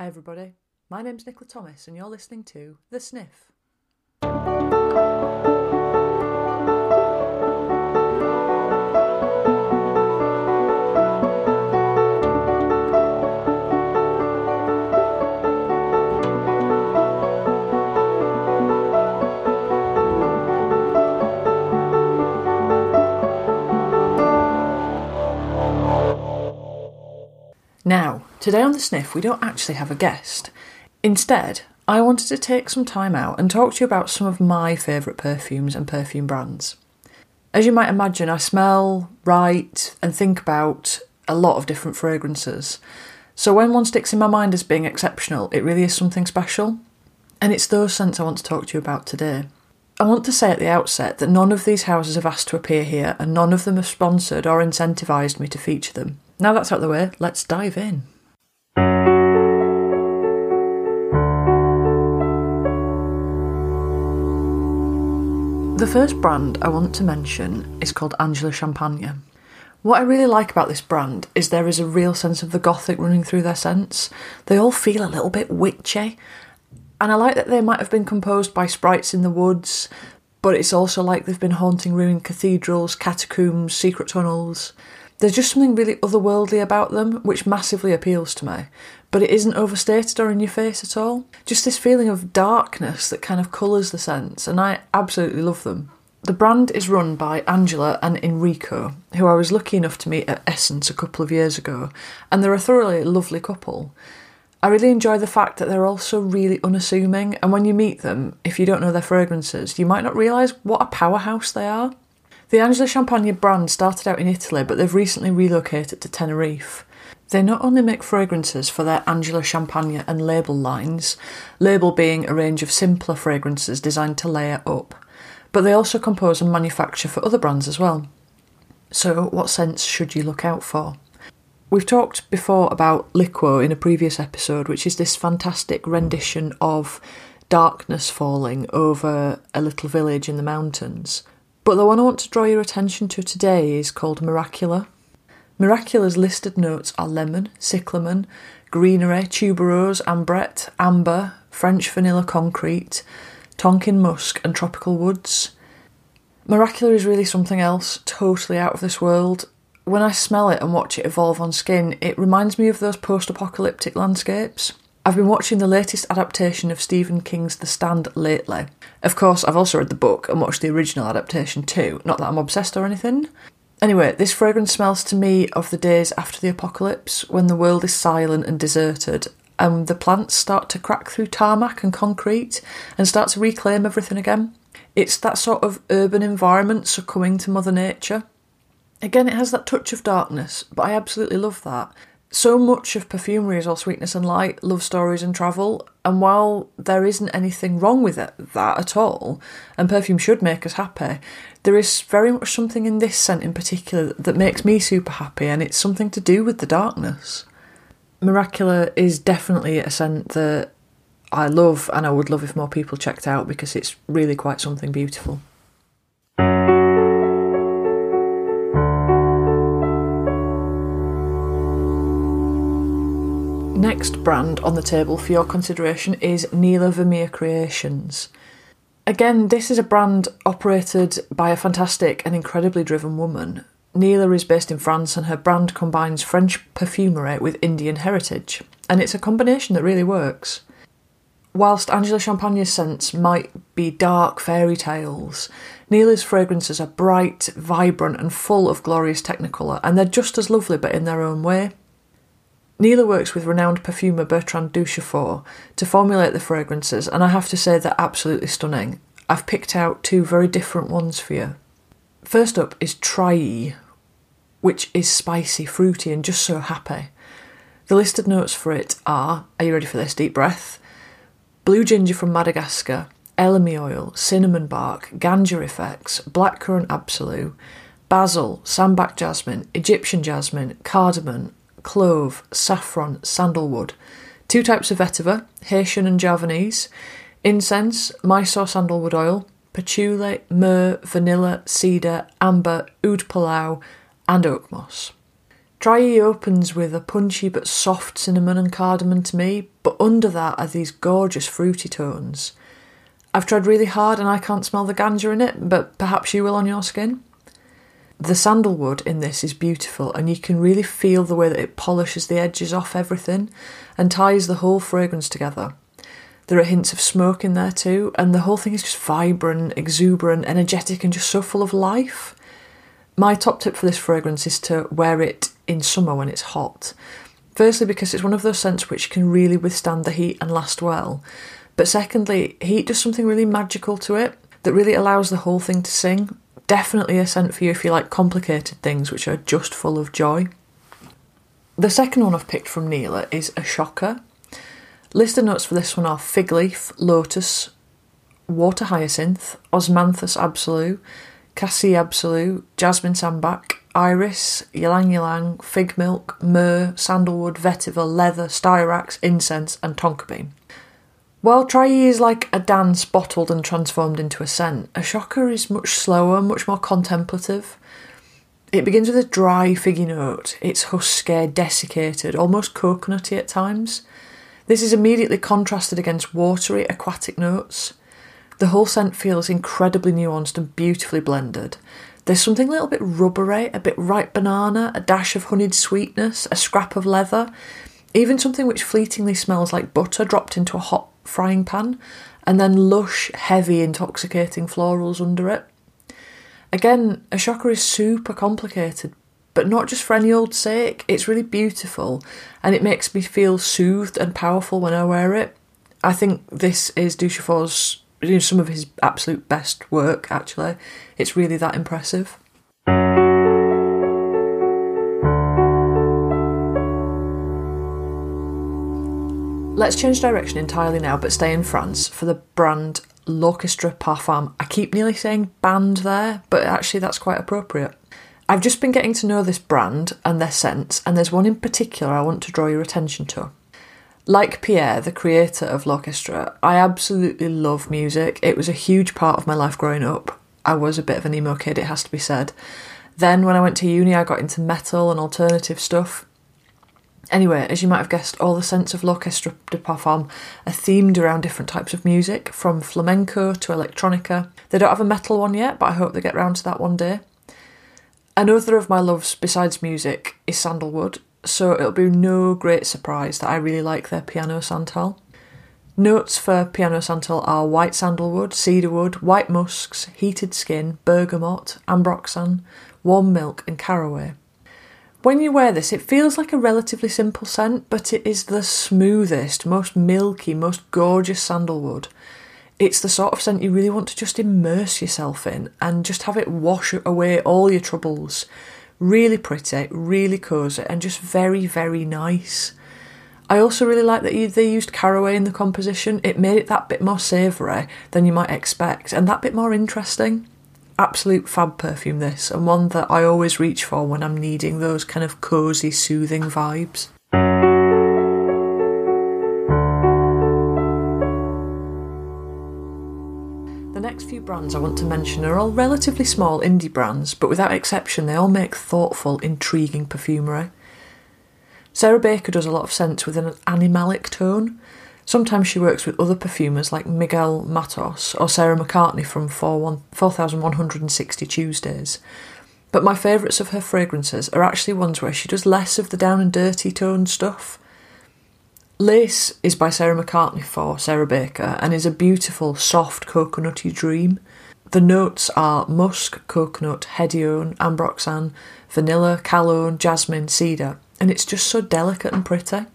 Hi, everybody. My name's Nicola Thomas, and you're listening to The Sniff. Today on The Sniff, we don't actually have a guest. Instead, I wanted to take some time out and talk to you about some of my favourite perfumes and perfume brands. As you might imagine, I smell, write, and think about a lot of different fragrances. So when one sticks in my mind as being exceptional, it really is something special. And it's those scents I want to talk to you about today. I want to say at the outset that none of these houses have asked to appear here, and none of them have sponsored or incentivised me to feature them. Now that's out of the way, let's dive in. The first brand I want to mention is called Angela Ciampagna. What I really like about this brand is there is a real sense of the gothic running through their scents. They all feel a little bit witchy, and I like that they might have been composed by sprites in the woods, but it's also like they've been haunting ruined cathedrals, catacombs, secret tunnels. There's just something really otherworldly about them, which massively appeals to me. But it isn't overstated or in your face at all. Just this feeling of darkness that kind of colours the scents, and I absolutely love them. The brand is run by Angela and Enrico, who I was lucky enough to meet at Essence a couple of years ago, and they're a thoroughly lovely couple. I really enjoy the fact that they're also really unassuming, and when you meet them, if you don't know their fragrances, you might not realise what a powerhouse they are. The Angela Ciampagna brand started out in Italy, but they've recently relocated to Tenerife. They not only make fragrances for their Angela Ciampagna and Label lines, Label being a range of simpler fragrances designed to layer up, but they also compose and manufacture for other brands as well. So, what scents should you look out for? We've talked before about Liquo in a previous episode, which is this fantastic rendition of darkness falling over a little village in the mountains. But the one I want to draw your attention to today is called Miracula. Miracula's listed notes are lemon, cyclamen, greenery, tuberose, ambrette, amber, French vanilla concrete, Tonkin musk, and tropical woods. Miracula is really something else, totally out of this world. When I smell it and watch it evolve on skin, it reminds me of those post apocalyptic landscapes. I've been watching the latest adaptation of Stephen King's The Stand lately. Of course, I've also read the book and watched the original adaptation too. Not that I'm obsessed or anything. Anyway, this fragrance smells to me of the days after the apocalypse, when the world is silent and deserted, and the plants start to crack through tarmac and concrete and start to reclaim everything again. It's that sort of urban environment succumbing to Mother Nature. Again, it has that touch of darkness, but I absolutely love that so much of perfumery is all sweetness and light, love stories and travel. And while there isn't anything wrong with it, that at all, and perfume should make us happy, there is very much something in this scent in particular that makes me super happy, and it's something to do with the darkness. Miracula is definitely a scent that I love, and I would love if more people checked out because it's really quite something beautiful. Next brand on the table for your consideration is Neela Vermeire Creations. Again, this is a brand operated by a fantastic and incredibly driven woman. Neela is based in France and her brand combines French perfumery with Indian heritage, and it's a combination that really works. Whilst Angela Ciampagna's scents might be dark fairy tales, Neela's fragrances are bright, vibrant, and full of glorious technicolor, and they're just as lovely but in their own way. Neela works with renowned perfumer Bertrand Duchaufour to formulate the fragrances, and I have to say they're absolutely stunning. I've picked out two very different ones for you. First up is Trayee, which is spicy, fruity, and just so happy. The listed notes for it are Are you ready for this? Deep breath. Blue ginger from Madagascar, elemi oil, cinnamon bark, ganja effects, blackcurrant absolu, basil, sambac jasmine, Egyptian jasmine, cardamom, clove, saffron, sandalwood. Two types of vetiver, Haitian and Javanese. Incense, Mysore sandalwood oil, patchouli, myrrh, vanilla, cedar, amber, oud palao, and oak moss. Trayee opens with a punchy but soft cinnamon and cardamom to me, but under that are these gorgeous fruity tones. I've tried really hard and I can't smell the ganja in it, but perhaps you will on your skin. The sandalwood in this is beautiful, and you can really feel the way that it polishes the edges off everything and ties the whole fragrance together. There are hints of smoke in there too, and the whole thing is just vibrant, exuberant, energetic, and just so full of life. My top tip for this fragrance is to wear it in summer when it's hot. Firstly, because it's one of those scents which can really withstand the heat and last well. But secondly, heat does something really magical to it that really allows the whole thing to sing. Definitely a scent for you if you like complicated things which are just full of joy. The second one I've picked from Neela is Ashoka. Listed notes for this one are fig leaf, lotus, water hyacinth, osmanthus absolu, cassie absolu, jasmine sambac, iris, ylang ylang, fig milk, myrrh, sandalwood, vetiver, leather, styrax, incense, and tonka bean. While Trayee is like a dance bottled and transformed into a scent, Ashoka is much slower, much more contemplative. It begins with a dry figgy note. It's husky, desiccated, almost coconutty at times. This is immediately contrasted against watery, aquatic notes. The whole scent feels incredibly nuanced and beautifully blended. There's something a little bit rubbery, a bit ripe banana, a dash of honeyed sweetness, a scrap of leather, even something which fleetingly smells like butter dropped into a hot frying pan, and then lush, heavy, intoxicating florals under it. Again, Ashoka is super complicated, but not just for any old sake. It's really beautiful and it makes me feel soothed and powerful when I wear it. I think this is Duchaufour's you know, some of his absolute best work, actually. It's really that impressive. Let's change direction entirely now, but stay in France for the brand L'Orchestre Parfum. I keep nearly saying band there, but actually that's quite appropriate. I've just been getting to know this brand and their scents, and there's one in particular I want to draw your attention to. Like Pierre, the creator of L'Orchestre, I absolutely love music. It was a huge part of my life growing up. I was a bit of an emo kid, it has to be said. Then, when I went to uni, I got into metal and alternative stuff. Anyway, as you might have guessed, all the scents of L'Orchestre de Parfum are themed around different types of music, from flamenco to electronica. They don't have a metal one yet, but I hope they get round to that one day. Another of my loves besides music is sandalwood, so it'll be no great surprise that I really like their Piano Santal. Notes for Piano Santal are white sandalwood, cedarwood, white musks, heated skin, bergamot, ambroxan, warm milk, and caraway. When you wear this, it feels like a relatively simple scent, but it is the smoothest, most milky, most gorgeous sandalwood it's the sort of scent you really want to just immerse yourself in and just have it wash away all your troubles. Really pretty, really cosy, and just very, very nice. I also really like that they used caraway in the composition. It made it that bit more savoury than you might expect and that bit more interesting. Absolute fab perfume, this, and one that I always reach for when I'm needing those kind of cosy, soothing vibes. The next few brands I want to mention are all relatively small indie brands, but without exception, they all make thoughtful, intriguing perfumery. Sarah Baker does a lot of scents with an animalic tone. Sometimes she works with other perfumers like Miguel Matos or Sarah McCartney from 4160 Tuesdays. But my favourites of her fragrances are actually ones where she does less of the down and dirty tone stuff Lace is by Sarah McCartney for Sarah Baker and is a beautiful, soft, coconutty dream. The notes are musk, coconut, hedione, ambroxan, vanilla, cologne, jasmine, cedar, and it's just so delicate and pretty.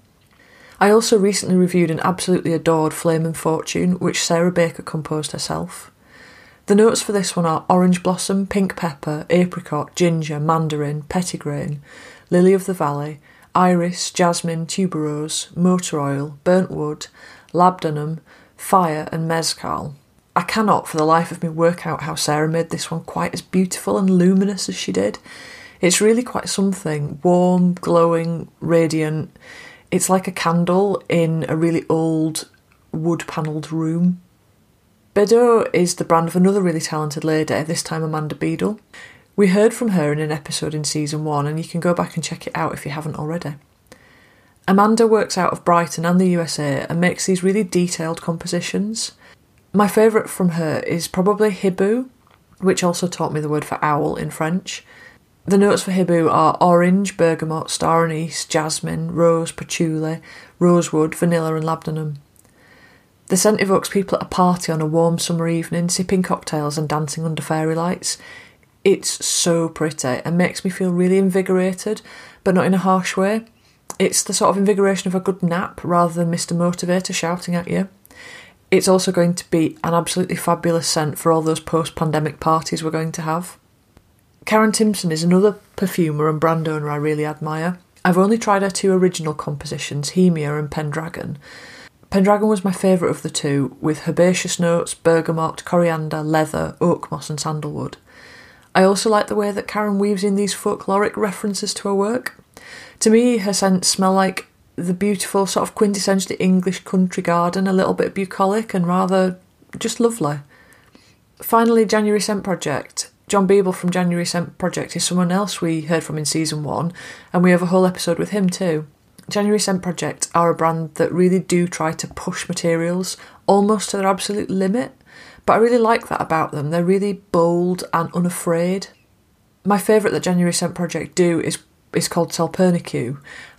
I also recently reviewed an absolutely adored Flame and Fortune, which Sarah Baker composed herself. The notes for this one are orange blossom, pink pepper, apricot, ginger, mandarin, petitgrain, lily of the valley, iris, jasmine, tuberose, motor oil, burnt wood, labdanum, fire, and mezcal. I cannot for the life of me work out how Sarah made this one quite as beautiful and luminous as she did. It's really quite something warm, glowing, radiant. It's like a candle in a really old wood panelled room. Bedeaux is the brand of another really talented lady, this time Amanda Beadle. We heard from her in an episode in season one, and you can go back and check it out if you haven't already. Amanda works out of Brighton and the USA and makes these really detailed compositions. My favourite from her is probably Hibou, which also taught me the word for owl in French. The notes for Hibou are orange, bergamot, star anise, jasmine, rose, patchouli, rosewood, vanilla, and labdanum. The scent evokes people at a party on a warm summer evening, sipping cocktails and dancing under fairy lights. It's so pretty and makes me feel really invigorated, but not in a harsh way. It's the sort of invigoration of a good nap rather than Mr. Motivator shouting at you. It's also going to be an absolutely fabulous scent for all those post pandemic parties we're going to have. Karen Timson is another perfumer and brand owner I really admire. I've only tried her two original compositions, Hemia and Pendragon. Pendragon was my favourite of the two, with herbaceous notes, bergamot, coriander, leather, oak moss, and sandalwood. I also like the way that Karen weaves in these folkloric references to her work. To me, her scents smell like the beautiful, sort of quintessentially English country garden, a little bit bucolic and rather just lovely. Finally, January Scent Project. John Beeble from January Scent Project is someone else we heard from in season one, and we have a whole episode with him too. January Scent Project are a brand that really do try to push materials almost to their absolute limit, but I really like that about them. They're really bold and unafraid. My favourite that January Scent Project do is is called Salpernicue,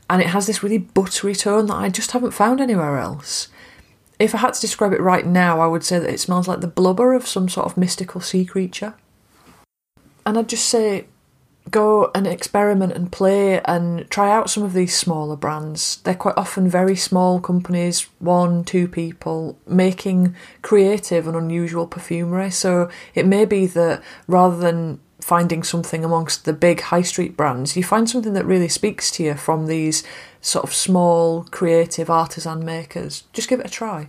and it has this really buttery tone that I just haven't found anywhere else. If I had to describe it right now, I would say that it smells like the blubber of some sort of mystical sea creature. And I'd just say go and experiment and play and try out some of these smaller brands. They're quite often very small companies, one, two people, making creative and unusual perfumery. So it may be that rather than finding something amongst the big high street brands, you find something that really speaks to you from these sort of small, creative artisan makers. Just give it a try.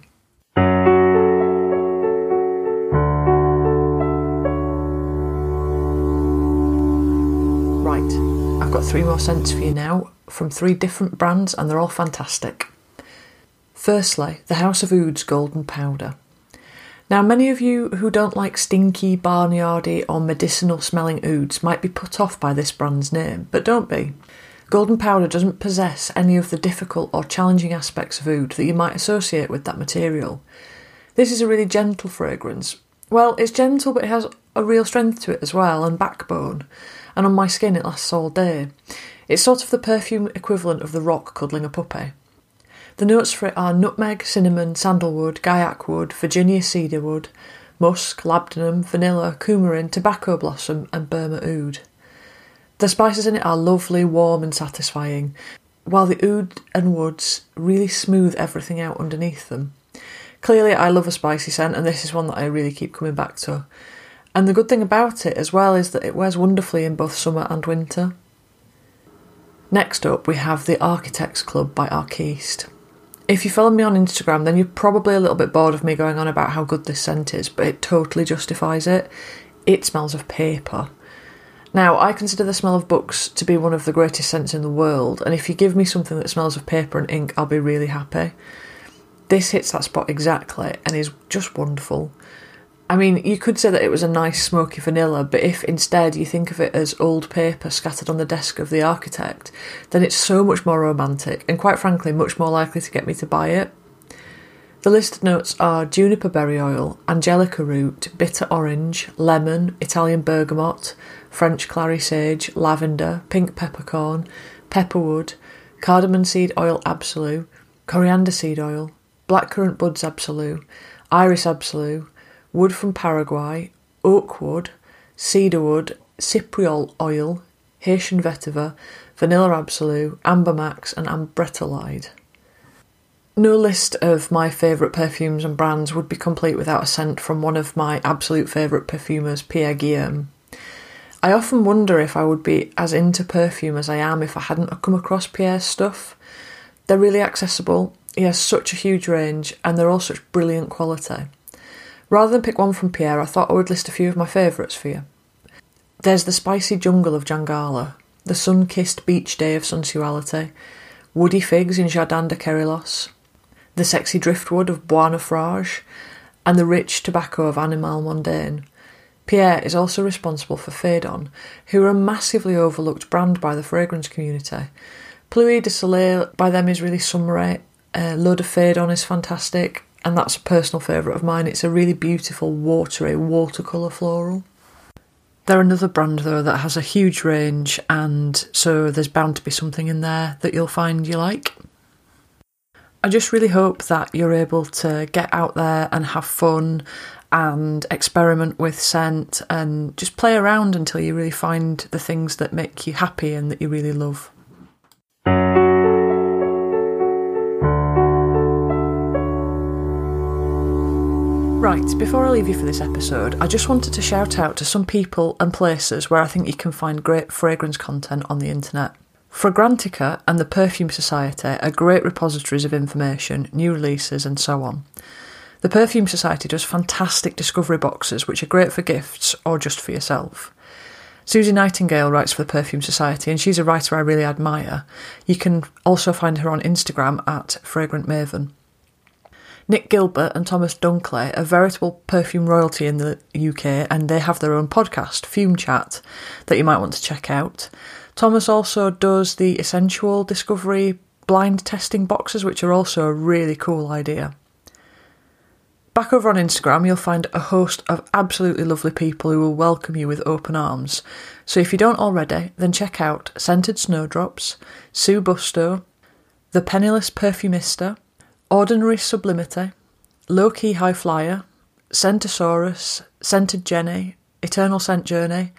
Three more scents for you now from three different brands, and they're all fantastic. Firstly, the House of Oud's Golden Powder. Now, many of you who don't like stinky, barnyardy, or medicinal smelling ouds might be put off by this brand's name, but don't be. Golden powder doesn't possess any of the difficult or challenging aspects of oud that you might associate with that material. This is a really gentle fragrance. Well, it's gentle, but it has a real strength to it as well, and backbone. And on my skin, it lasts all day. It's sort of the perfume equivalent of the rock cuddling a puppy. The notes for it are nutmeg, cinnamon, sandalwood, guaiac wood, Virginia cedarwood, musk, labdanum, vanilla, coumarin, tobacco blossom, and Burma oud. The spices in it are lovely, warm, and satisfying, while the oud and woods really smooth everything out underneath them. Clearly, I love a spicy scent, and this is one that I really keep coming back to. And the good thing about it as well is that it wears wonderfully in both summer and winter. Next up, we have the Architects Club by Arquiste. If you follow me on Instagram, then you're probably a little bit bored of me going on about how good this scent is, but it totally justifies it. It smells of paper. Now, I consider the smell of books to be one of the greatest scents in the world, and if you give me something that smells of paper and ink, I'll be really happy. This hits that spot exactly and is just wonderful. I mean, you could say that it was a nice smoky vanilla, but if instead you think of it as old paper scattered on the desk of the architect, then it's so much more romantic and, quite frankly, much more likely to get me to buy it. The listed notes are juniper berry oil, angelica root, bitter orange, lemon, Italian bergamot, French clary sage, lavender, pink peppercorn, pepperwood, cardamom seed oil absolute, coriander seed oil, blackcurrant buds absolute, iris absolute, wood from Paraguay, oak wood, cedar wood, cypriol oil, Haitian vetiver, vanilla absolute, amber max, and ambrettolide. No list of my favourite perfumes and brands would be complete without a scent from one of my absolute favourite perfumers, Pierre Guillaume. I often wonder if I would be as into perfume as I am if I hadn't come across Pierre's stuff. They're really accessible, he has such a huge range, and they're all such brilliant quality. Rather than pick one from Pierre, I thought I would list a few of my favourites for you. There's the spicy jungle of Jangala, the sun kissed beach day of sensuality, woody figs in Jardin de Kerylos, the sexy driftwood of Bois Naufrage, and the rich tobacco of Animal Mondain. Pierre is also responsible for Phaedon, who are a massively overlooked brand by the fragrance community. Pluie de Soleil by them is really summery. Uh, L'Eau de is fantastic, and that's a personal favourite of mine. It's a really beautiful, watery, watercolour floral. They're another brand though that has a huge range, and so there's bound to be something in there that you'll find you like. I just really hope that you're able to get out there and have fun and experiment with scent and just play around until you really find the things that make you happy and that you really love. Right, before I leave you for this episode, I just wanted to shout out to some people and places where I think you can find great fragrance content on the internet. Fragrantica and the Perfume Society are great repositories of information, new releases, and so on. The Perfume Society does fantastic discovery boxes, which are great for gifts or just for yourself. Suzy Nightingale writes for the Perfume Society, and she's a writer I really admire. You can also find her on Instagram at Fragrant Maven. Nick Gilbert and Thomas Dunkley are veritable perfume royalty in the UK, and they have their own podcast, Fume Chat, that you might want to check out. Thomas also does the Essential Discovery blind testing boxes, which are also a really cool idea. Back over on Instagram, you'll find a host of absolutely lovely people who will welcome you with open arms. So if you don't already, then check out Scented Snowdrops, Sue Busto, The Penniless Perfumista, Ordinary Sublimity, Low Key High Flyer, Scentosaurus, Scented Jenny, Eternal Scent Journey,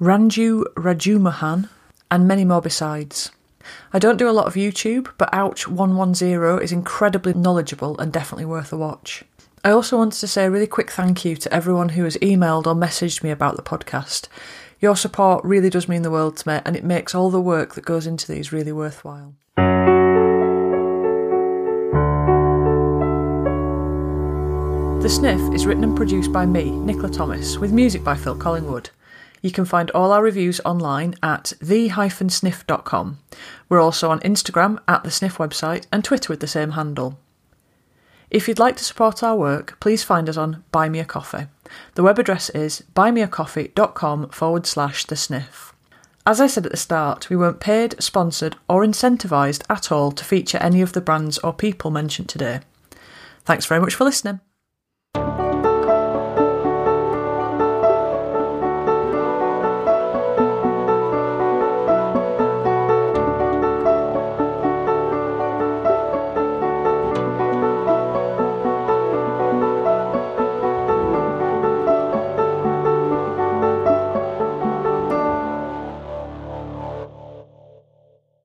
Ranju Rajumohan, and many more besides. I don't do a lot of YouTube, but Ouch110 is incredibly knowledgeable and definitely worth a watch. I also wanted to say a really quick thank you to everyone who has emailed or messaged me about the podcast. Your support really does mean the world to me, and it makes all the work that goes into these really worthwhile. The Sniff is written and produced by me, Nicola Thomas, with music by Phil Collingwood. You can find all our reviews online at the-sniff.com. We're also on Instagram at the Sniff website and Twitter with the same handle. If you'd like to support our work, please find us on Buy Me a Coffee. The web address is buymeacoffee.com forward slash the sniff. As I said at the start, we weren't paid, sponsored, or incentivised at all to feature any of the brands or people mentioned today. Thanks very much for listening.